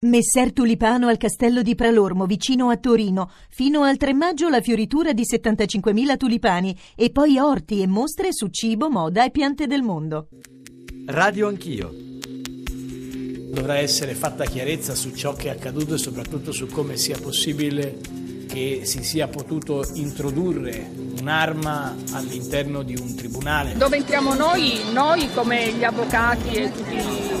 Messer Tulipano al castello di Pralormo, vicino a Torino. Fino al 3 maggio la fioritura di 75.000 tulipani e poi orti e mostre su cibo, moda e piante del mondo. Radio Anch'io. Dovrà essere fatta chiarezza su ciò che è accaduto e soprattutto su come sia possibile che si sia potuto introdurre un'arma all'interno di un tribunale. Dove entriamo noi, noi come gli avvocati e tutti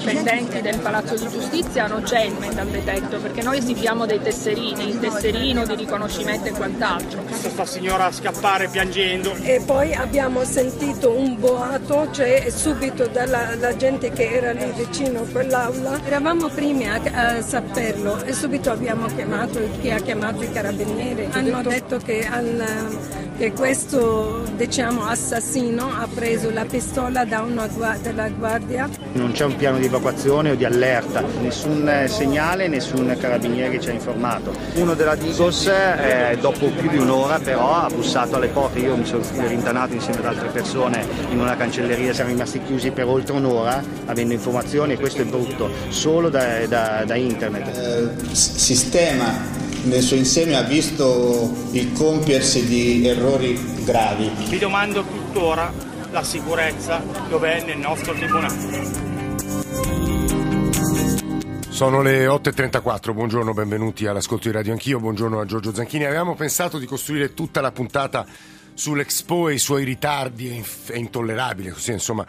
dipendenti del Palazzo di Giustizia non c'è il metal detector perché noi esibiamo dei tesserini, il tesserino di riconoscimento e quant'altro. Questa signora scappare piangendo. E poi abbiamo sentito un boato, cioè subito dalla gente che era lì vicino a quell'aula. Eravamo primi a, a saperlo e subito abbiamo chiamato chi ha chiamato i carabinieri. Hanno detto che, al, che questo diciamo, assassino ha preso la pistola da una della guardia. Non c'è un piano di evacuazione o di allerta, nessun eh, segnale, nessun carabiniere ci ha informato. Uno della Digos, eh, dopo più di un'ora però, ha bussato alle porte, io mi sono rintanato insieme ad altre persone in una cancelleria, siamo rimasti chiusi per oltre un'ora avendo informazioni e questo è brutto, solo da, da, da internet. Il sistema nel suo insieme ha visto il compiersi di errori gravi. Mi domando tuttora la sicurezza dov'è nel nostro tribunale. Sono le 8.34, buongiorno, benvenuti all'ascolto di Radio Anch'io, buongiorno a Giorgio Zanchini. Avevamo pensato di costruire tutta la puntata sull'Expo e i suoi ritardi, è intollerabile, così insomma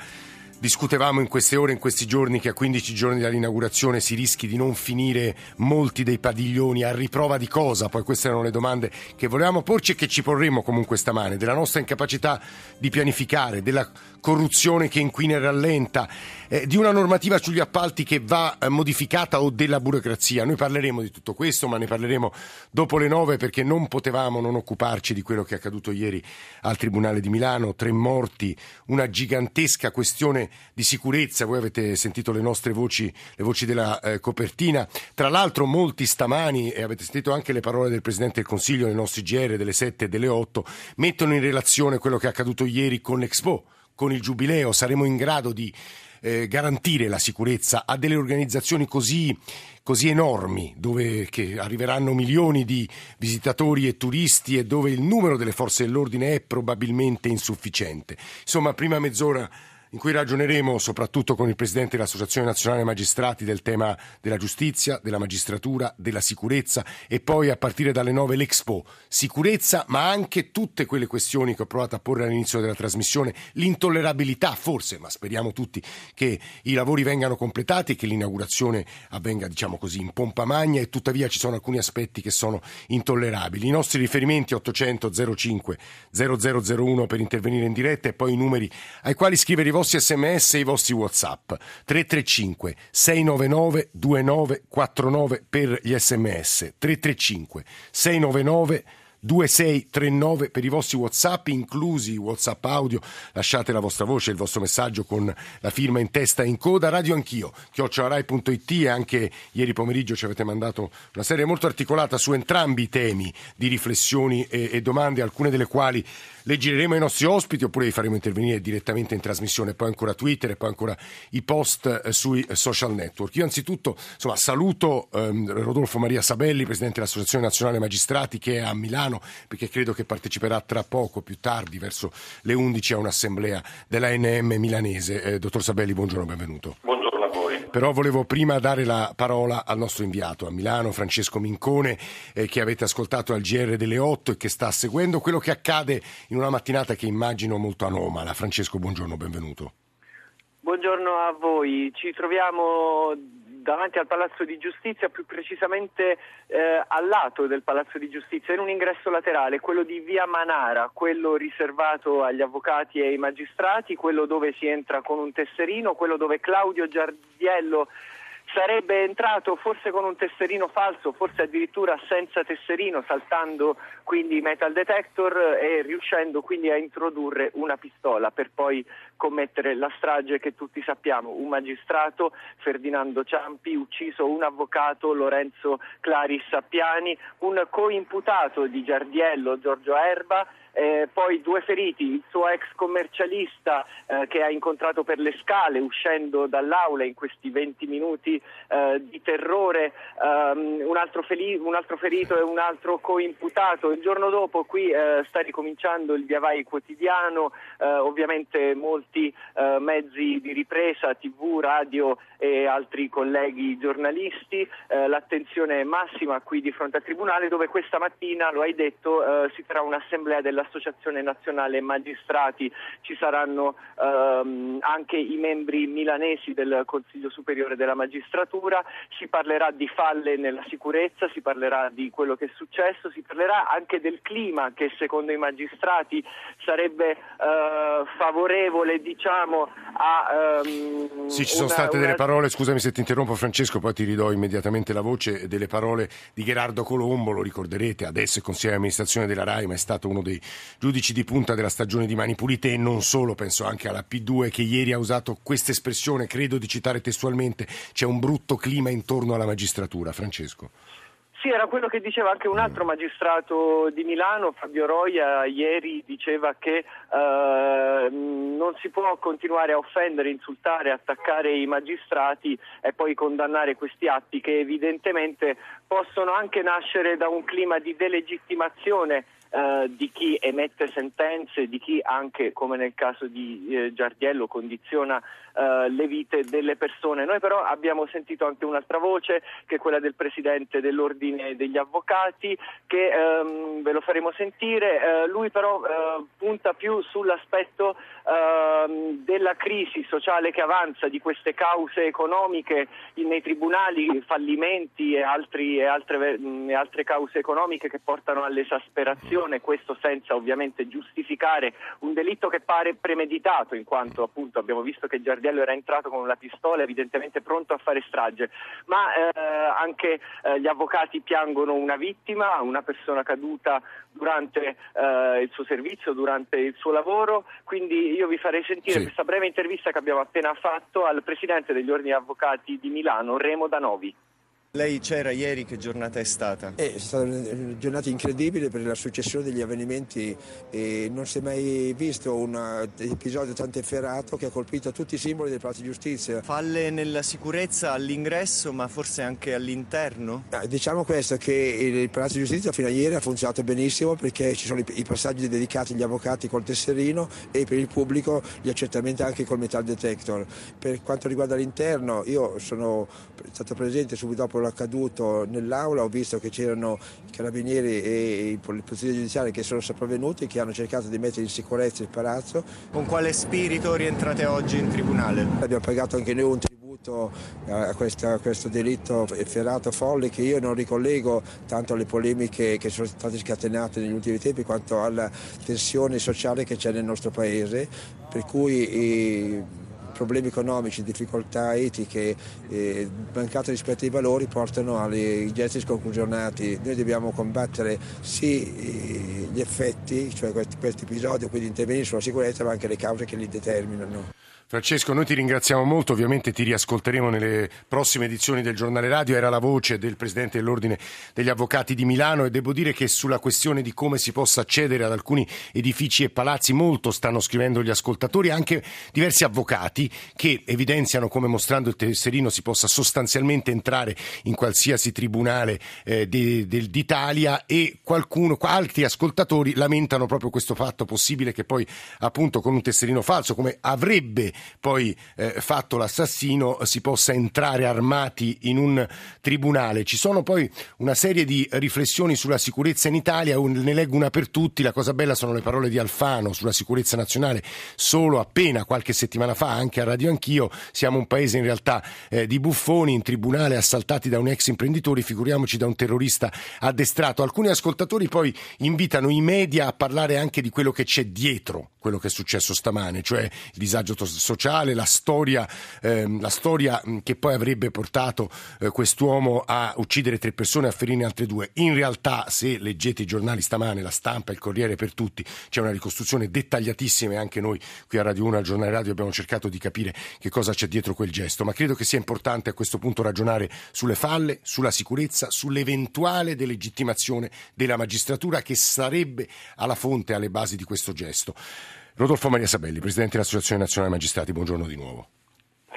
Discutevamo in queste ore, in questi giorni, che a 15 giorni dall'inaugurazione si rischi di non finire molti dei padiglioni a riprova di cosa? Poi queste erano le domande che volevamo porci e che ci porremo comunque stamane, della nostra incapacità di pianificare, della corruzione che inquina e rallenta, eh, di una normativa sugli appalti che va eh, modificata o della burocrazia. Noi parleremo di tutto questo, ma ne parleremo dopo le nove perché non potevamo non occuparci di quello che è accaduto ieri al Tribunale di Milano, tre morti, una gigantesca questione di sicurezza, voi avete sentito le nostre voci, le voci della eh, copertina, tra l'altro molti stamani, e avete sentito anche le parole del Presidente del Consiglio nei nostri GR delle 7 e delle 8, mettono in relazione quello che è accaduto ieri con l'Expo, con il Giubileo, saremo in grado di eh, garantire la sicurezza a delle organizzazioni così, così enormi, dove arriveranno milioni di visitatori e turisti e dove il numero delle forze dell'ordine è probabilmente insufficiente. Insomma, prima mezz'ora in cui ragioneremo soprattutto con il Presidente dell'Associazione Nazionale Magistrati del tema della giustizia, della magistratura, della sicurezza e poi a partire dalle nove l'Expo. Sicurezza, ma anche tutte quelle questioni che ho provato a porre all'inizio della trasmissione, l'intollerabilità forse, ma speriamo tutti che i lavori vengano completati e che l'inaugurazione avvenga, diciamo così, in pompa magna e tuttavia ci sono alcuni aspetti che sono intollerabili. I nostri riferimenti 800 05 0001 per intervenire in diretta e poi i numeri ai quali scrivere i vostri vostri sms e i vostri whatsapp 335 699 2949 per gli sms 335 699 2639 per i vostri WhatsApp, inclusi WhatsApp audio. Lasciate la vostra voce, il vostro messaggio con la firma in testa e in coda. Radio Anch'io, chiocciolarai.it e anche ieri pomeriggio ci avete mandato una serie molto articolata su entrambi i temi di riflessioni e, e domande, alcune delle quali le gireremo ai nostri ospiti oppure li faremo intervenire direttamente in trasmissione, poi ancora Twitter e poi ancora i post eh, sui social network. Io anzitutto insomma, saluto ehm, Rodolfo Maria Sabelli, Presidente dell'Associazione Nazionale Magistrati che è a Milano perché credo che parteciperà tra poco, più tardi, verso le 11 a un'assemblea dell'ANM milanese. Eh, dottor Sabelli, buongiorno, benvenuto. Buongiorno. Però volevo prima dare la parola al nostro inviato a Milano, Francesco Mincone, eh, che avete ascoltato al GR delle 8 e che sta seguendo quello che accade in una mattinata che immagino molto anomala. Francesco, buongiorno, benvenuto. Buongiorno a voi. Ci troviamo davanti al Palazzo di Giustizia, più precisamente eh, al lato del Palazzo di Giustizia, in un ingresso laterale, quello di Via Manara, quello riservato agli avvocati e ai magistrati, quello dove si entra con un tesserino, quello dove Claudio Giardiello sarebbe entrato forse con un tesserino falso, forse addirittura senza tesserino, saltando quindi i metal detector e riuscendo quindi a introdurre una pistola per poi commettere la strage che tutti sappiamo, un magistrato Ferdinando Ciampi, ucciso un avvocato Lorenzo Claris Sappiani, un coimputato di Giardiello Giorgio Erba eh, poi due feriti, il suo ex commercialista eh, che ha incontrato per le scale uscendo dall'aula in questi 20 minuti eh, di terrore, um, un, altro feli- un, altro ferito e un altro coimputato. Il giorno dopo qui eh, sta ricominciando il Via Vai quotidiano, eh, ovviamente molti eh, mezzi di ripresa, tv, radio e altri colleghi giornalisti, l'attenzione massima qui di fronte al Tribunale dove questa mattina, lo hai detto, si farà un'assemblea della dell'Associazione Nazionale Magistrati, ci saranno ehm, anche i membri milanesi del Consiglio Superiore della Magistratura, si parlerà di falle nella sicurezza, si parlerà di quello che è successo, si parlerà anche del clima che secondo i magistrati sarebbe eh, favorevole diciamo, a... Ehm, sì, ci sono una, state una... delle parole, scusami se ti interrompo Francesco, poi ti ridò immediatamente la voce, delle parole di Gerardo Colombo, lo ricorderete, adesso è consigliere di amministrazione della RAI, ma è stato uno dei giudici di punta della stagione di Mani Pulite e non solo, penso anche alla P2 che ieri ha usato questa espressione, credo di citare testualmente, c'è un brutto clima intorno alla magistratura. Francesco. Sì, era quello che diceva anche un altro magistrato di Milano, Fabio Roia, ieri diceva che eh, non si può continuare a offendere, insultare, attaccare i magistrati e poi condannare questi atti che evidentemente possono anche nascere da un clima di delegittimazione eh, di chi emette sentenze, di chi anche, come nel caso di eh, Giardiello, condiziona eh, le vite delle persone. Noi però abbiamo sentito anche un'altra voce, che è quella del Presidente dell'Ordine degli Avvocati, che ehm, ve lo faremo sentire. Eh, lui però eh, punta più sull'aspetto ehm, della crisi sociale che avanza, di queste cause economiche nei tribunali, fallimenti e, altri, e, altre, e altre cause economiche che portano all'esasperazione Cassazione, questo senza ovviamente giustificare un delitto che pare premeditato, in quanto appunto abbiamo visto che Giardiello era entrato con una pistola evidentemente pronto a fare strage, ma eh, anche eh, gli avvocati piangono una vittima, una persona caduta durante eh, il suo servizio, durante il suo lavoro, quindi io vi farei sentire sì. questa breve intervista che abbiamo appena fatto al Presidente degli Ordini Avvocati di Milano, Remo Danovi. Lei c'era ieri, che giornata è stata? È stata una giornata incredibile per la successione degli avvenimenti e non si è mai visto un episodio tanto efferato che ha colpito tutti i simboli del Palazzo di Giustizia. Falle nella sicurezza all'ingresso ma forse anche all'interno? Diciamo questo che il Palazzo di Giustizia fino a ieri ha funzionato benissimo perché ci sono i passaggi dedicati agli avvocati col tesserino e per il pubblico gli accertamenti anche col metal detector. Per quanto riguarda l'interno io sono stato presente subito dopo l'accaduto nell'aula ho visto che c'erano i carabinieri e i polizia giudiziari che sono sopravvenuti e che hanno cercato di mettere in sicurezza il palazzo. Con quale spirito rientrate oggi in tribunale? Abbiamo pagato anche noi un tributo a, questa, a questo delitto efferato folle che io non ricollego tanto alle polemiche che sono state scatenate negli ultimi tempi quanto alla tensione sociale che c'è nel nostro paese per cui problemi economici, difficoltà etiche, eh, mancato rispetto ai valori portano agli gesti sconclusionati. Noi dobbiamo combattere sì eh, gli effetti, cioè questi, episodi, quindi intervenire sulla sicurezza, ma anche le cause che li determinano. Francesco, noi ti ringraziamo molto, ovviamente ti riascolteremo nelle prossime edizioni del giornale radio, era la voce del Presidente dell'Ordine degli Avvocati di Milano e devo dire che sulla questione di come si possa accedere ad alcuni edifici e palazzi molto stanno scrivendo gli ascoltatori, anche diversi avvocati che evidenziano come mostrando il tesserino si possa sostanzialmente entrare in qualsiasi tribunale eh, de, de, d'Italia e qualcuno, altri ascoltatori lamentano proprio questo fatto possibile che poi appunto con un tesserino falso come avrebbe poi eh, fatto l'assassino si possa entrare armati in un tribunale. Ci sono poi una serie di riflessioni sulla sicurezza in Italia, ne leggo una per tutti, la cosa bella sono le parole di Alfano sulla sicurezza nazionale, solo appena qualche settimana fa anche a Radio Anch'io, siamo un paese in realtà eh, di buffoni in tribunale assaltati da un ex imprenditore, figuriamoci da un terrorista addestrato. Alcuni ascoltatori poi invitano i media a parlare anche di quello che c'è dietro quello che è successo stamane, cioè il disagio sociale, la storia, ehm, la storia che poi avrebbe portato eh, quest'uomo a uccidere tre persone e a ferire altre due. In realtà, se leggete i giornali stamane, la stampa, il Corriere per tutti, c'è una ricostruzione dettagliatissima e anche noi qui a Radio 1, al giornale radio, abbiamo cercato di capire che cosa c'è dietro quel gesto. Ma credo che sia importante a questo punto ragionare sulle falle, sulla sicurezza, sull'eventuale delegittimazione della magistratura che sarebbe alla fonte, alle basi di questo gesto. Rodolfo Maria Sabelli, Presidente dell'Associazione Nazionale Magistrati, buongiorno di nuovo.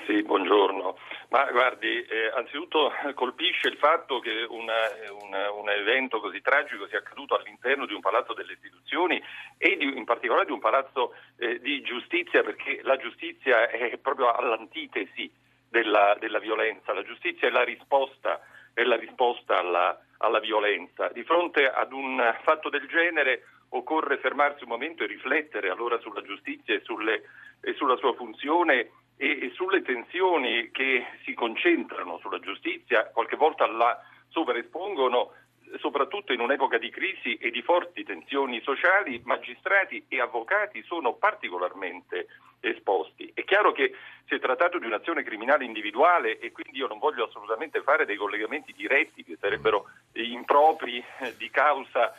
Sì, buongiorno. Ma guardi, eh, anzitutto colpisce il fatto che una, una, un evento così tragico sia accaduto all'interno di un palazzo delle istituzioni e di, in particolare di un palazzo eh, di giustizia, perché la giustizia è proprio all'antitesi della, della violenza, la giustizia è la risposta, è la risposta alla, alla violenza. Di fronte ad un fatto del genere occorre fermarsi un momento e riflettere allora sulla giustizia e, sulle, e sulla sua funzione e, e, sulle tensioni che si concentrano sulla giustizia, qualche volta la sovraespongono soprattutto in un'epoca di crisi e di forti tensioni sociali, magistrati e avvocati sono particolarmente esposti. È chiaro che si è trattato di un'azione criminale individuale e quindi io non voglio assolutamente fare dei collegamenti diretti che sarebbero impropri eh, di causa eh,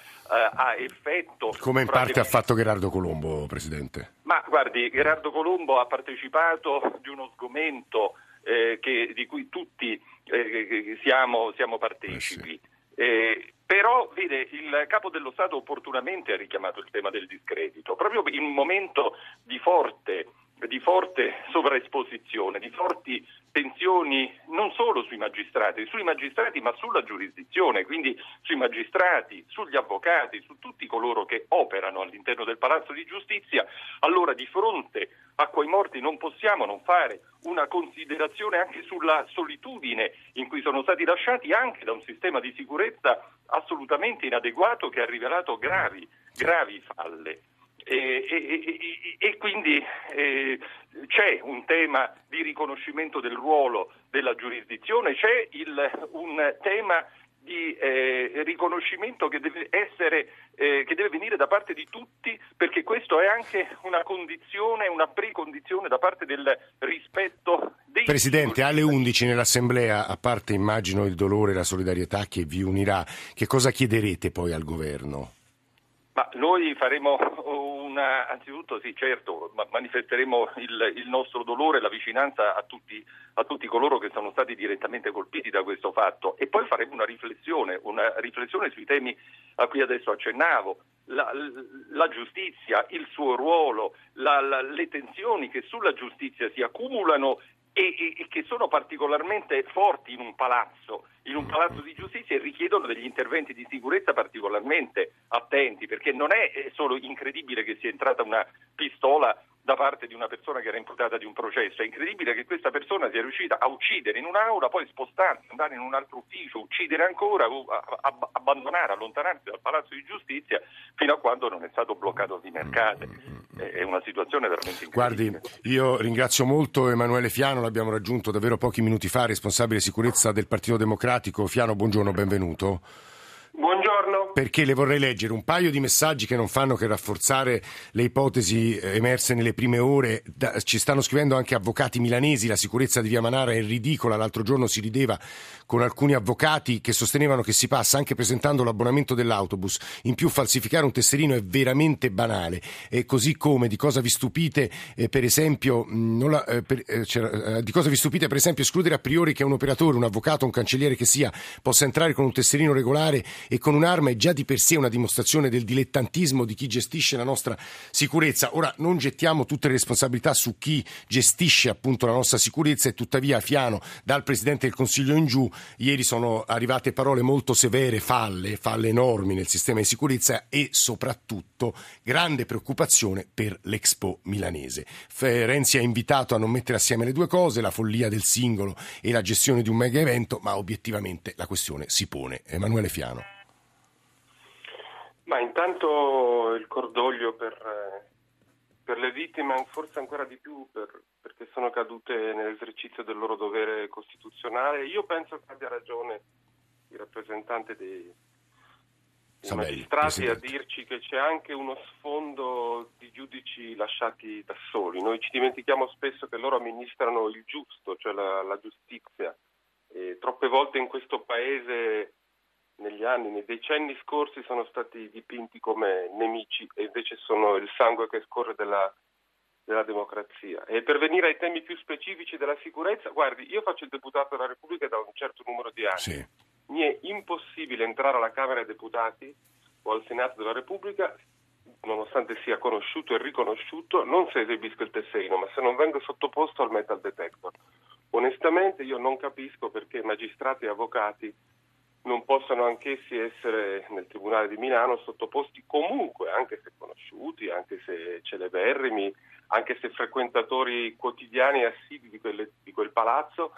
a effetto. Come in parte ha fatto Gerardo Colombo, Presidente? Ma guardi, Gerardo Colombo ha partecipato di uno sgomento eh, che, di cui tutti eh, siamo, siamo, partecipi. Eh sì. Eh, però, vede, il capo dello Stato opportunamente ha richiamato il tema del discredito, proprio in un momento di forte, di forte sovraesposizione, di forti tensioni non solo sui magistrati, sui magistrati ma sulla giurisdizione, quindi sui magistrati, sugli avvocati, su tutti coloro che operano all'interno del Palazzo di Giustizia, allora di fronte a quei morti non possiamo non fare una considerazione anche sulla solitudine in cui sono stati lasciati anche da un sistema di sicurezza assolutamente inadeguato che ha rivelato gravi, gravi falle. E, e, e, quindi eh, c'è un tema di riconoscimento del ruolo della giurisdizione, c'è il, un tema di eh, riconoscimento che deve, essere, eh, che deve venire da parte di tutti, perché questo è anche una condizione, una precondizione da parte del rispetto dei Presidente, alle 11 nell'Assemblea, a parte immagino il dolore e la solidarietà che vi unirà, che cosa chiederete poi al governo? Ma noi faremo una, anzitutto sì certo, manifesteremo il, il nostro dolore, la vicinanza a tutti, a tutti, coloro che sono stati direttamente colpiti da questo fatto. E poi faremo una riflessione, una riflessione sui temi a cui adesso accennavo, la, la giustizia, il suo ruolo, la, la, le tensioni che sulla giustizia si accumulano e, e, e, che sono particolarmente forti in un palazzo, in un palazzo di giustizia e richiedono degli interventi di sicurezza particolarmente attenti, perché non è solo incredibile che sia entrata una pistola da parte di una persona che era imputata di un processo. È incredibile che questa persona sia riuscita a uccidere in un'aula, poi spostarsi, andare in un altro ufficio, uccidere ancora, abbandonare, allontanarsi dal palazzo di giustizia fino a quando non è stato bloccato di mercate. È una situazione veramente incredibile. Guardi, io ringrazio molto Emanuele Fiano, l'abbiamo raggiunto davvero pochi minuti fa, responsabile sicurezza del Partito Democratico. Fiano, buongiorno, benvenuto. Perché le vorrei leggere un paio di messaggi che non fanno che rafforzare le ipotesi eh, emerse nelle prime ore. Da, ci stanno scrivendo anche avvocati milanesi, la sicurezza di Via Manara è ridicola. L'altro giorno si rideva con alcuni avvocati che sostenevano che si passa anche presentando l'abbonamento dell'autobus. In più falsificare un tesserino è veramente banale. E così come di cosa vi stupite, eh, per esempio, la, eh, per, eh, eh, di cosa vi stupite per esempio escludere a priori che un operatore, un avvocato, un cancelliere che sia possa entrare con un tesserino regolare e con un'arma è già di per sé una dimostrazione del dilettantismo di chi gestisce la nostra sicurezza. Ora non gettiamo tutte le responsabilità su chi gestisce appunto la nostra sicurezza e tuttavia Fiano dal Presidente del Consiglio in giù ieri sono arrivate parole molto severe, falle, falle enormi nel sistema di sicurezza e soprattutto grande preoccupazione per l'Expo milanese. Renzi ha invitato a non mettere assieme le due cose, la follia del singolo e la gestione di un mega evento, ma obiettivamente la questione si pone. Emanuele Fiano. Ma intanto il cordoglio per, per le vittime, forse ancora di più per, perché sono cadute nell'esercizio del loro dovere costituzionale. Io penso che abbia ragione il rappresentante dei, Sabelli, magistrati a dirci che c'è anche uno sfondo di giudici lasciati da soli. Noi ci dimentichiamo spesso che loro amministrano il giusto, cioè la, la giustizia. E troppe volte in questo paese negli anni, nei decenni scorsi sono stati dipinti come nemici e invece sono il sangue che scorre della, della democrazia. E per venire ai temi più specifici della sicurezza, guardi, io faccio il deputato della Repubblica da un certo numero di anni. Sì. Mi è impossibile entrare alla Camera dei Deputati o al Senato della Repubblica, nonostante sia conosciuto e riconosciuto, non se esibisco il tesserino, ma se non vengo sottoposto al metal detector. Onestamente io non capisco perché magistrati e avvocati non possano anch'essi essere nel Tribunale di Milano sottoposti comunque, anche se conosciuti, anche se celeberrimi, anche se frequentatori quotidiani e assidui di, quelle- di quel palazzo,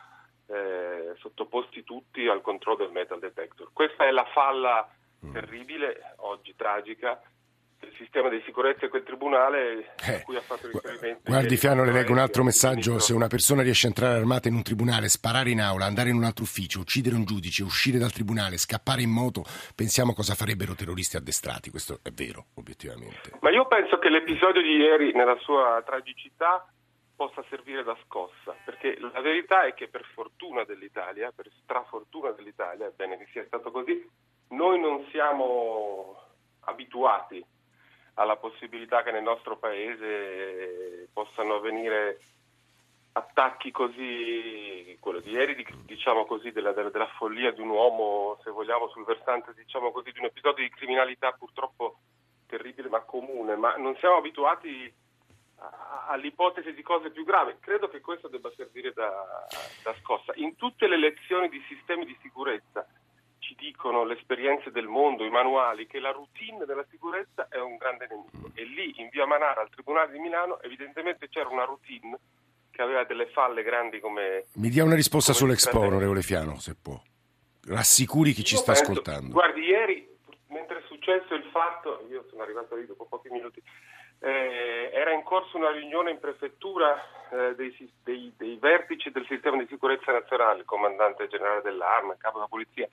eh, sottoposti tutti al controllo del metal detector. Questa è la falla terribile, oggi tragica, sistema di sicurezza di quel tribunale a cui ha fatto riferimento. Guardi Fiano, le leggo un altro messaggio. Se una persona riesce a entrare armata in un tribunale, sparare in aula, andare in un altro ufficio, uccidere un giudice, uscire dal tribunale, scappare in moto, pensiamo cosa farebbero terroristi addestrati. Questo è vero, obiettivamente. Ma io penso che l'episodio di ieri, nella sua tragicità, possa servire da scossa, perché la verità è che per fortuna dell'Italia, per strafortuna dell'Italia, è bene che sia stato così, noi non siamo abituati alla possibilità che nel nostro paese possano avvenire attacchi così, quello di ieri, di- diciamo così, della, della- della follia di un uomo, se vogliamo, sul versante, diciamo così, di un episodio di criminalità purtroppo terribile ma comune, ma non siamo abituati all'ipotesi di cose più gravi. Credo che questo debba servire da, da scossa. In tutte le lezioni di sistemi di sicurezza ci dicono le esperienze del mondo, i manuali, che la routine della sicurezza è un grande nemico. E lì, in via Manara, al Tribunale di Milano, evidentemente c'era una routine che aveva delle falle grandi come... Mi dia una risposta sull'Expo, onorevole Fiano, se può. Rassicuri chi ci Io sta penso- ascoltando. Guardi, ieri, mentre è successo il fatto, io sono arrivato lì dopo pochi minuti, eh, era in corso una riunione in prefettura eh, dei, dei- dei vertici del sistema di sicurezza nazionale, comandante generale dell'arma, il capo della polizia,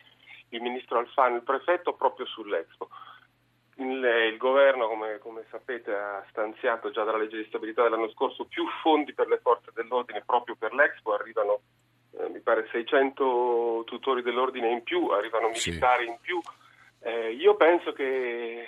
il ministro Alfano, il prefetto, proprio sull'Expo. Il, il governo, come, come sapete, ha stanziato già dalla legge di stabilità dell'anno scorso più fondi per le forze dell'ordine proprio per l'Expo, arrivano eh, mi pare 600 tutori dell'ordine in più, arrivano Sì. militari in più. Eh, io penso che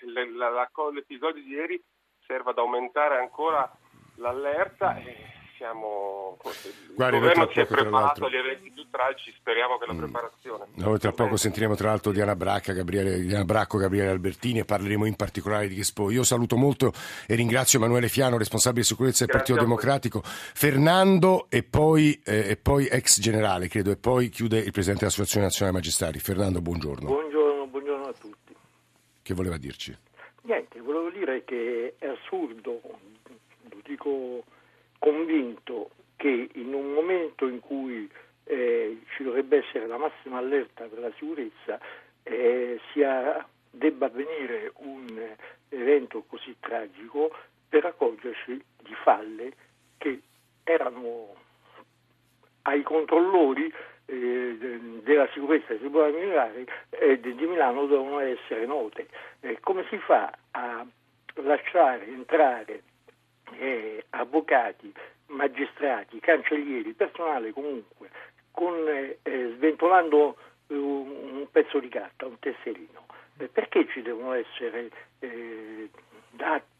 le- la- la l'episodio di ieri serva ad aumentare ancora l'allerta e siamo, il Guardi, noi governo tra si è preparato l'altro- agli eventi più tragici, speriamo che la preparazione Noi tra poco sentiremo tra l'altro Diana, Bracca, Gabriele, Diana Bracco, Gabriele Albertini e parleremo in particolare di Expo. Io saluto molto e ringrazio Emanuele Fiano, responsabile di sicurezza del Grazie Partito. Democratico, Fernando e poi, eh, e poi ex generale, credo, e poi chiude il Presidente dell'Associazione Nazionale Magistrati. Fernando, buongiorno. Buongiorno, buongiorno a tutti. Che voleva dirci? Niente, volevo dire che è assurdo, lo dico convinto, che in un momento in cui eh, ci dovrebbe essere la massima allerta per la sicurezza, eh, sia, debba avvenire un evento così tragico per accorgerci di falle che erano ai controllori eh, de- della sicurezza del Tribunale Militare eh, di Milano devono essere note. Eh, come si fa a lasciare entrare eh, avvocati, magistrati, cancellieri, personale comunque, con, eh, eh, sventolando eh, un, pezzo di carta, un tesserino? Eh, perché ci devono essere eh,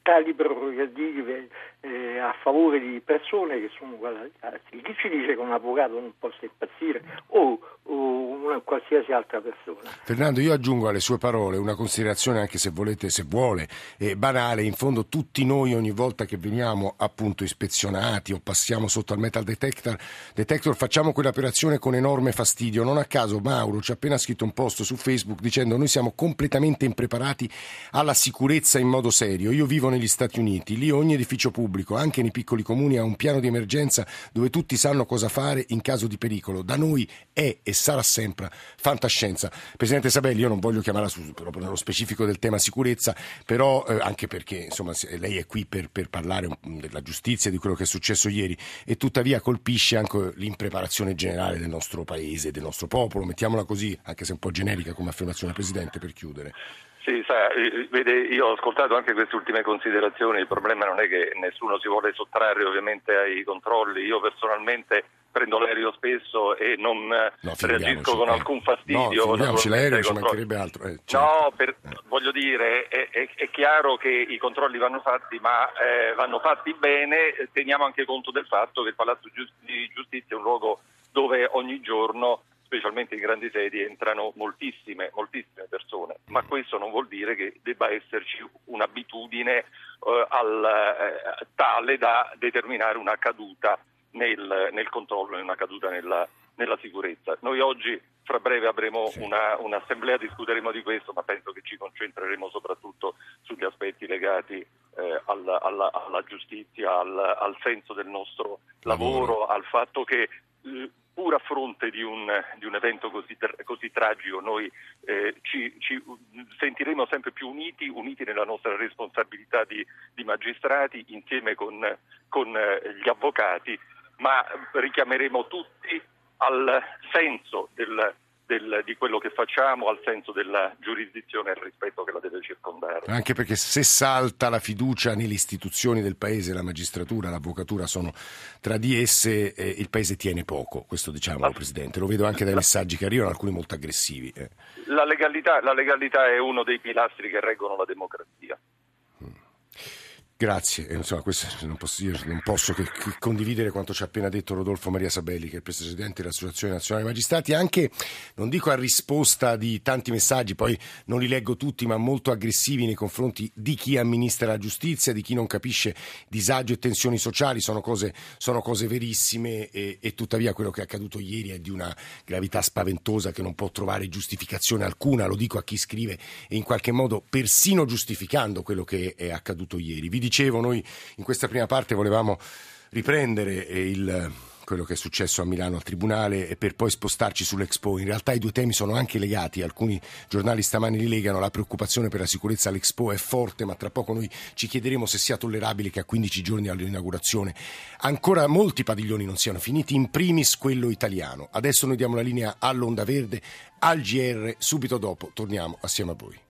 tali prerogative a favore di persone che sono qualificate? Chi ci dice che un avvocato non possa impazzire o, o una qualsiasi altra persona? Fernando, io aggiungo alle sue parole una considerazione, anche se volete, se vuole, eh, banale. In fondo, tutti noi, ogni volta che veniamo appunto ispezionati o passiamo sotto al metal detector, detector facciamo quell'operazione con enorme fastidio. Non a caso Mauro ci ha appena scritto un post su Facebook dicendo noi siamo completamente impreparati alla sicurezza in modo serio. Io vivo negli Stati Uniti, lì ogni edificio pubblico, anche nei piccoli comuni, ha un piano di emergenza dove tutti sanno cosa fare in caso di pericolo. Da noi è e sarà sempre una fantascienza. Presidente Sabelli, io non voglio chiamarla su, proprio nello specifico del tema sicurezza, però eh, anche perché insomma, lei è qui per, per parlare della giustizia, di quello che è successo ieri e tuttavia colpisce anche l'impreparazione generale del nostro paese, del nostro popolo, mettiamola così, anche se un po' generica come affermazione Presidente, per chiudere. Sì, sa, eh, vede, io ho ascoltato anche queste ultime considerazioni, il problema non è che nessuno si vuole sottrarre ovviamente ai controlli, io personalmente prendo l'aereo spesso e non no, reagisco con eh. alcun fastidio. No, figuriamoci, l'aereo ci mancherebbe altro. Eh, certo. No, per, voglio dire, è, è, è, chiaro che i controlli vanno fatti, ma eh, vanno fatti bene, teniamo anche conto del fatto che il Palazzo di Giustizia è un luogo dove ogni giorno specialmente in grandi sedi, entrano moltissime, moltissime persone, ma questo non vuol dire che debba esserci un'abitudine eh, al, eh, tale da determinare una caduta nel, nel controllo e una caduta nella, nella, sicurezza. Noi oggi, fra breve, avremo una, un'assemblea, discuteremo di questo, ma penso che ci concentreremo soprattutto sugli aspetti legati eh, alla, alla, alla, giustizia, al, al, senso del nostro lavoro, al fatto che eh, pur a fronte di un, di un evento così, così, tragico, noi eh, ci, ci, sentiremo sempre più uniti, uniti nella nostra responsabilità di, di magistrati, insieme con, con eh, gli avvocati, ma richiameremo tutti al senso del, del, di quello che facciamo, al senso della giurisdizione e al rispetto che la deve circondare. Anche perché se salta la fiducia nelle istituzioni del Paese, la magistratura, l'avvocatura sono tra di esse, eh, il Paese tiene poco, questo diciamo ah. Presidente, lo vedo anche dai messaggi che arrivano, alcuni molto aggressivi. Eh. La, legalità, la legalità è uno dei pilastri che reggono la democrazia. Grazie, insomma, non posso, non posso che, condividere quanto ci ha appena detto Rodolfo Maria Sabelli, che è il Presidente dell'Associazione Nazionale Magistrati, anche, non dico a risposta di tanti messaggi, poi non li leggo tutti, ma molto aggressivi nei confronti di chi amministra la giustizia, di chi non capisce disagio e tensioni sociali, sono cose, sono cose verissime e, e tuttavia quello che è accaduto ieri è di una gravità spaventosa che non può trovare giustificazione alcuna, lo dico a chi scrive e in qualche modo persino giustificando quello che è accaduto ieri. Vi dicevo, noi in questa prima parte volevamo riprendere il quello che è successo a Milano al Tribunale e per poi spostarci sull'Expo. In realtà i due temi sono anche legati, alcuni giornali stamani li legano, la preoccupazione per la sicurezza all'Expo è forte, ma tra poco noi ci chiederemo se sia tollerabile che a 15 giorni dall'inaugurazione ancora molti padiglioni non siano finiti, in primis quello italiano. Adesso noi diamo la linea all'Onda Verde, al GR, subito dopo torniamo assieme a voi.